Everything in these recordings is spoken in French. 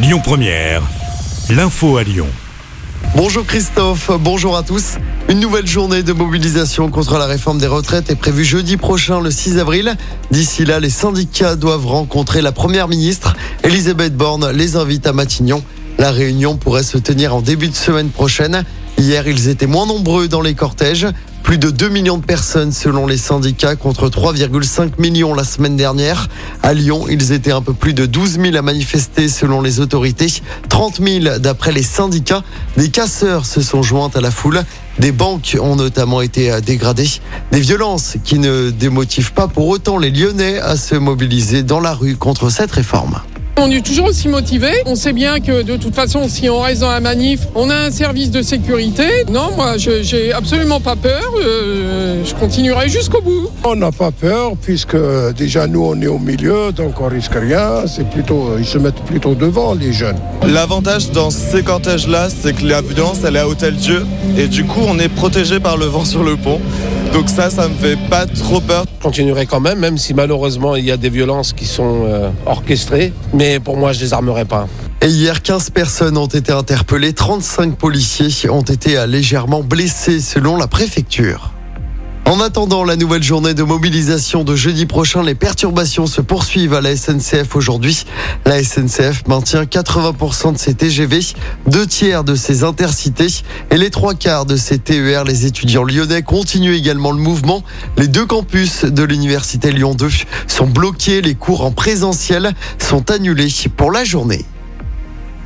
Lyon Première, l'info à Lyon. Bonjour Christophe, bonjour à tous. Une nouvelle journée de mobilisation contre la réforme des retraites est prévue jeudi prochain, le 6 avril. D'ici là, les syndicats doivent rencontrer la première ministre. Elisabeth Borne les invite à Matignon. La réunion pourrait se tenir en début de semaine prochaine. Hier, ils étaient moins nombreux dans les cortèges. Plus de 2 millions de personnes selon les syndicats contre 3,5 millions la semaine dernière. À Lyon, ils étaient un peu plus de 12 000 à manifester selon les autorités. 30 000 d'après les syndicats. Des casseurs se sont joints à la foule. Des banques ont notamment été dégradées. Des violences qui ne démotivent pas pour autant les Lyonnais à se mobiliser dans la rue contre cette réforme. On est toujours aussi motivé. On sait bien que de toute façon, si on reste dans la manif, on a un service de sécurité. Non, moi, je j'ai absolument pas peur. Euh, je continuerai jusqu'au bout. On n'a pas peur puisque déjà nous on est au milieu, donc on risque rien. C'est plutôt, ils se mettent plutôt devant les jeunes. L'avantage dans ces cortèges-là, c'est que la violence elle est à Hôtel Dieu et du coup on est protégé par le vent sur le pont. Donc ça, ça me fait pas trop peur. Je continuerai quand même, même si malheureusement il y a des violences qui sont euh, orchestrées. Mais pour moi, je les armerai pas. Et hier, 15 personnes ont été interpellées, 35 policiers ont été légèrement blessés selon la préfecture. En attendant la nouvelle journée de mobilisation de jeudi prochain, les perturbations se poursuivent à la SNCF aujourd'hui. La SNCF maintient 80% de ses TGV, deux tiers de ses intercités et les trois quarts de ses TER. Les étudiants lyonnais continuent également le mouvement. Les deux campus de l'université Lyon 2 sont bloqués. Les cours en présentiel sont annulés pour la journée.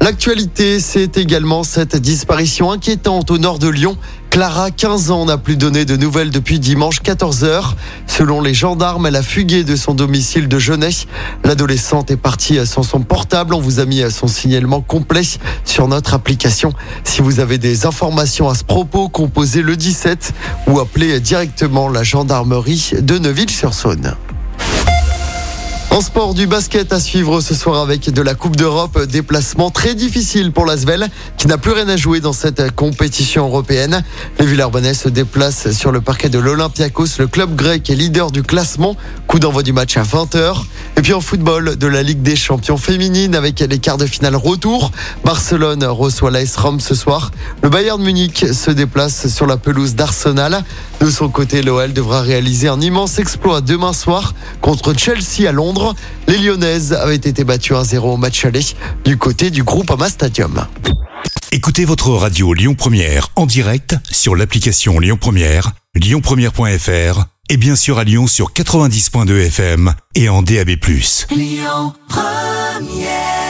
L'actualité, c'est également cette disparition inquiétante au nord de Lyon. Clara, 15 ans, n'a plus donné de nouvelles depuis dimanche 14h. Selon les gendarmes, elle a fugué de son domicile de Genève. L'adolescente est partie sans son portable. On vous a mis son signalement complet sur notre application. Si vous avez des informations à ce propos, composez le 17 ou appelez directement la gendarmerie de Neuville-sur-Saône. En sport, du basket à suivre ce soir avec de la Coupe d'Europe. Déplacement très difficile pour l'Asvel qui n'a plus rien à jouer dans cette compétition européenne. Les Villarbonnais se déplacent sur le parquet de l'Olympiakos. Le club grec est leader du classement. Coup d'envoi du match à 20h. Et puis en football, de la Ligue des champions féminines avec les quarts de finale retour. Barcelone reçoit l'AS Rome ce soir. Le Bayern Munich se déplace sur la pelouse d'Arsenal. De son côté, l'OL devra réaliser un immense exploit demain soir contre Chelsea à Londres. Les Lyonnaises avaient été battues 1-0 au match aller du côté du groupe Ama Stadium. Écoutez votre radio Lyon Première en direct sur l'application Lyon Première, lyonpremière.fr et bien sûr à Lyon sur 90.2 FM et en DAB+. Lyon Première